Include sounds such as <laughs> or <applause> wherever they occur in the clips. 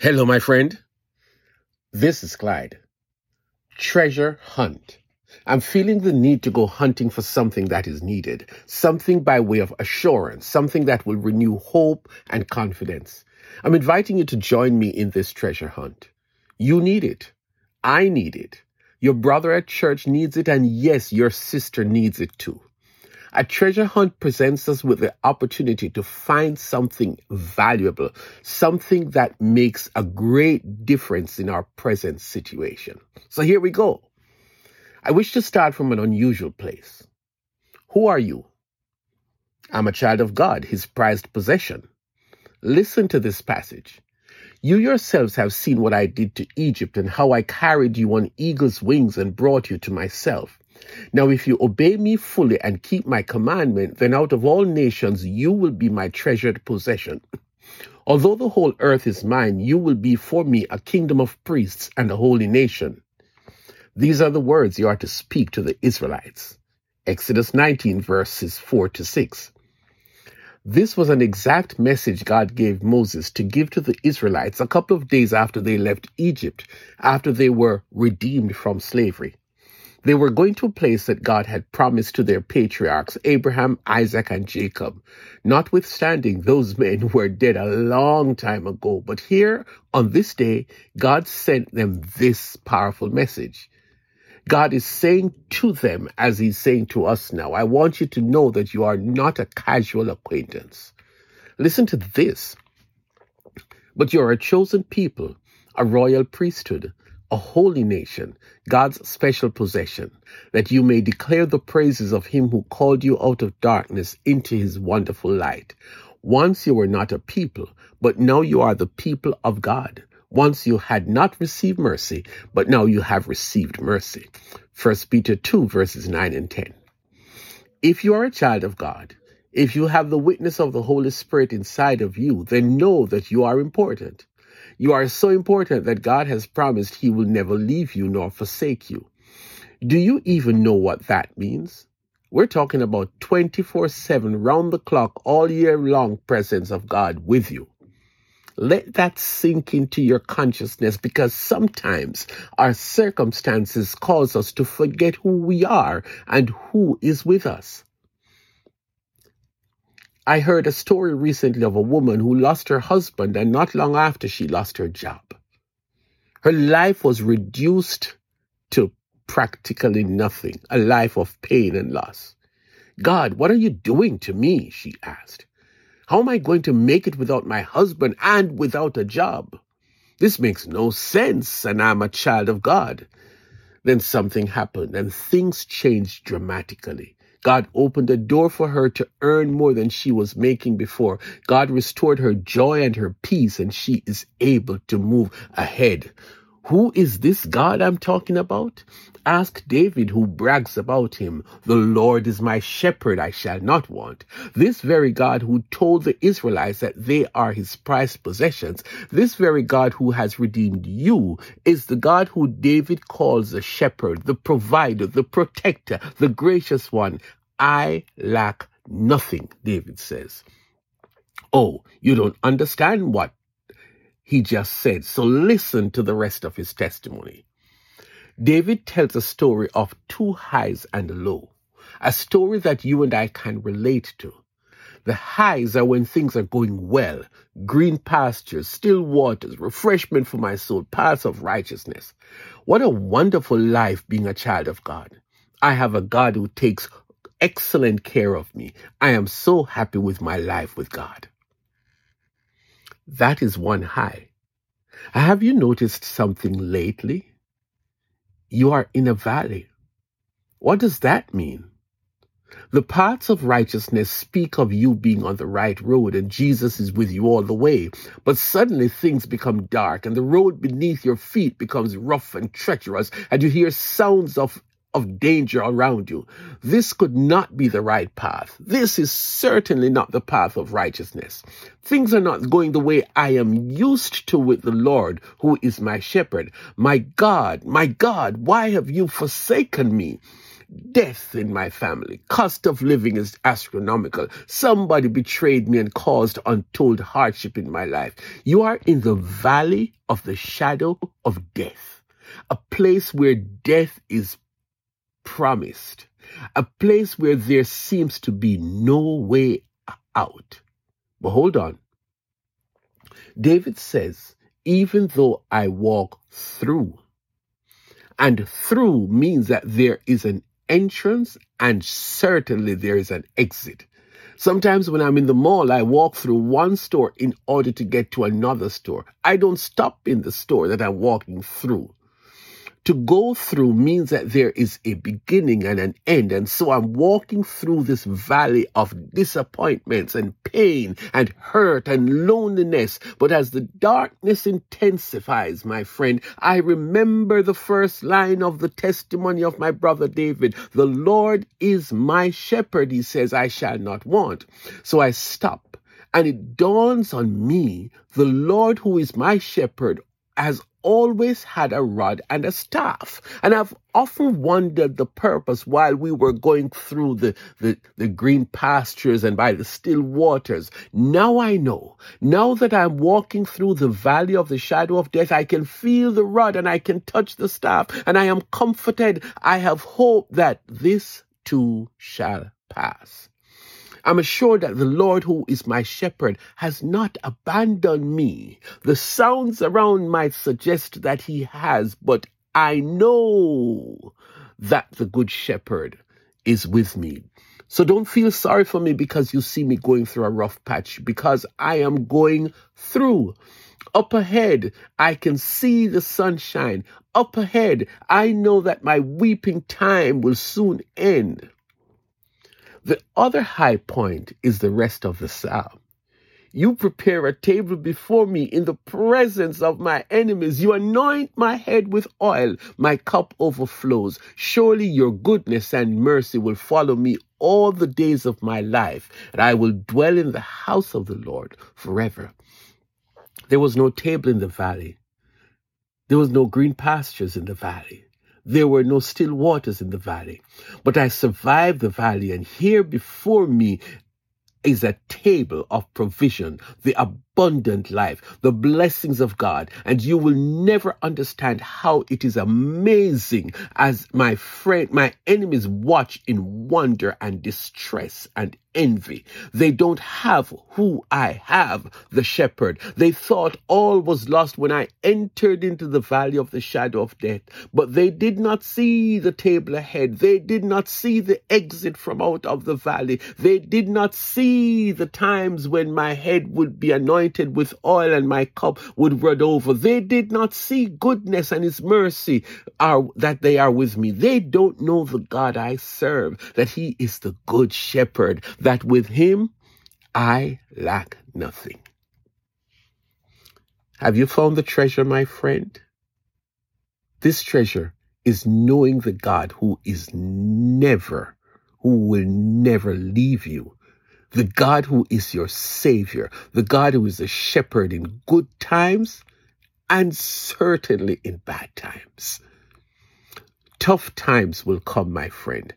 Hello, my friend. This is Clyde. Treasure hunt. I'm feeling the need to go hunting for something that is needed, something by way of assurance, something that will renew hope and confidence. I'm inviting you to join me in this treasure hunt. You need it. I need it. Your brother at church needs it, and yes, your sister needs it too. A treasure hunt presents us with the opportunity to find something valuable, something that makes a great difference in our present situation. So here we go. I wish to start from an unusual place. Who are you? I'm a child of God, his prized possession. Listen to this passage. You yourselves have seen what I did to Egypt and how I carried you on eagle's wings and brought you to myself. Now, if you obey me fully and keep my commandment, then out of all nations you will be my treasured possession. Although the whole earth is mine, you will be for me a kingdom of priests and a holy nation. These are the words you are to speak to the Israelites. Exodus 19, verses 4 to 6. This was an exact message God gave Moses to give to the Israelites a couple of days after they left Egypt, after they were redeemed from slavery. They were going to a place that God had promised to their patriarchs, Abraham, Isaac, and Jacob. Notwithstanding, those men <laughs> were dead a long time ago. But here, on this day, God sent them this powerful message. God is saying to them, as He's saying to us now, I want you to know that you are not a casual acquaintance. Listen to this. But you are a chosen people, a royal priesthood a holy nation, God's special possession, that you may declare the praises of him who called you out of darkness into his wonderful light. Once you were not a people, but now you are the people of God. Once you had not received mercy, but now you have received mercy. 1 Peter 2 verses 9 and 10. If you are a child of God, if you have the witness of the Holy Spirit inside of you, then know that you are important. You are so important that God has promised He will never leave you nor forsake you. Do you even know what that means? We're talking about 24 7, round the clock, all year long presence of God with you. Let that sink into your consciousness because sometimes our circumstances cause us to forget who we are and who is with us. I heard a story recently of a woman who lost her husband and not long after she lost her job. Her life was reduced to practically nothing, a life of pain and loss. God, what are you doing to me? she asked. How am I going to make it without my husband and without a job? This makes no sense, and I'm a child of God. Then something happened, and things changed dramatically. God opened a door for her to earn more than she was making before. God restored her joy and her peace, and she is able to move ahead. Who is this God I'm talking about? Ask David, who brags about him. The Lord is my shepherd, I shall not want. This very God who told the Israelites that they are his prized possessions, this very God who has redeemed you, is the God who David calls the shepherd, the provider, the protector, the gracious one. I lack nothing, David says. Oh, you don't understand what he just said. So listen to the rest of his testimony. David tells a story of two highs and a low, a story that you and I can relate to. The highs are when things are going well, green pastures, still waters, refreshment for my soul, paths of righteousness. What a wonderful life being a child of God. I have a God who takes excellent care of me. I am so happy with my life with God. That is one high. Have you noticed something lately? You are in a valley. What does that mean? The paths of righteousness speak of you being on the right road and Jesus is with you all the way. But suddenly things become dark and the road beneath your feet becomes rough and treacherous and you hear sounds of of danger around you. This could not be the right path. This is certainly not the path of righteousness. Things are not going the way I am used to with the Lord, who is my shepherd. My God, my God, why have you forsaken me? Death in my family. Cost of living is astronomical. Somebody betrayed me and caused untold hardship in my life. You are in the valley of the shadow of death, a place where death is promised, a place where there seems to be no way out. But hold on. David says, even though I walk through, and through means that there is an entrance and certainly there is an exit. Sometimes when I'm in the mall, I walk through one store in order to get to another store. I don't stop in the store that I'm walking through. To go through means that there is a beginning and an end. And so I'm walking through this valley of disappointments and pain and hurt and loneliness. But as the darkness intensifies, my friend, I remember the first line of the testimony of my brother David. The Lord is my shepherd, he says, I shall not want. So I stop and it dawns on me the Lord who is my shepherd has always had a rod and a staff. And I've often wondered the purpose while we were going through the, the, the, green pastures and by the still waters. Now I know. Now that I'm walking through the valley of the shadow of death, I can feel the rod and I can touch the staff and I am comforted. I have hope that this too shall pass. I'm assured that the Lord, who is my shepherd, has not abandoned me. The sounds around might suggest that he has, but I know that the good shepherd is with me. So don't feel sorry for me because you see me going through a rough patch, because I am going through. Up ahead, I can see the sunshine. Up ahead, I know that my weeping time will soon end. The other high point is the rest of the psalm. You prepare a table before me in the presence of my enemies. You anoint my head with oil. My cup overflows. Surely your goodness and mercy will follow me all the days of my life, and I will dwell in the house of the Lord forever. There was no table in the valley. There was no green pastures in the valley. There were no still waters in the valley. But I survived the valley, and here before me is a table of provision, the abundant life, the blessings of God. And you will never understand how it is amazing as my friend, my enemies watch in wonder and distress and envy. They don't have who I have, the shepherd. They thought all was lost when I entered into the valley of the shadow of death, but they did not see the table ahead. They did not see the exit from out of the valley. They did not see the times when my head would be anointed with oil and my cup would run over. They did not see goodness and his mercy are that they are with me. They don't know the God I serve, that he is the good shepherd that with him I lack nothing. Have you found the treasure, my friend? This treasure is knowing the God who is never, who will never leave you. The God who is your Savior, the God who is a shepherd in good times and certainly in bad times. Tough times will come, my friend,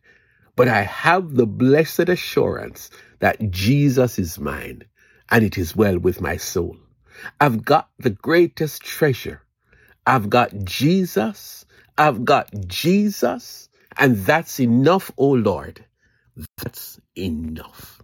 but I have the blessed assurance that Jesus is mine and it is well with my soul. I've got the greatest treasure. I've got Jesus. I've got Jesus. And that's enough, oh Lord. That's enough.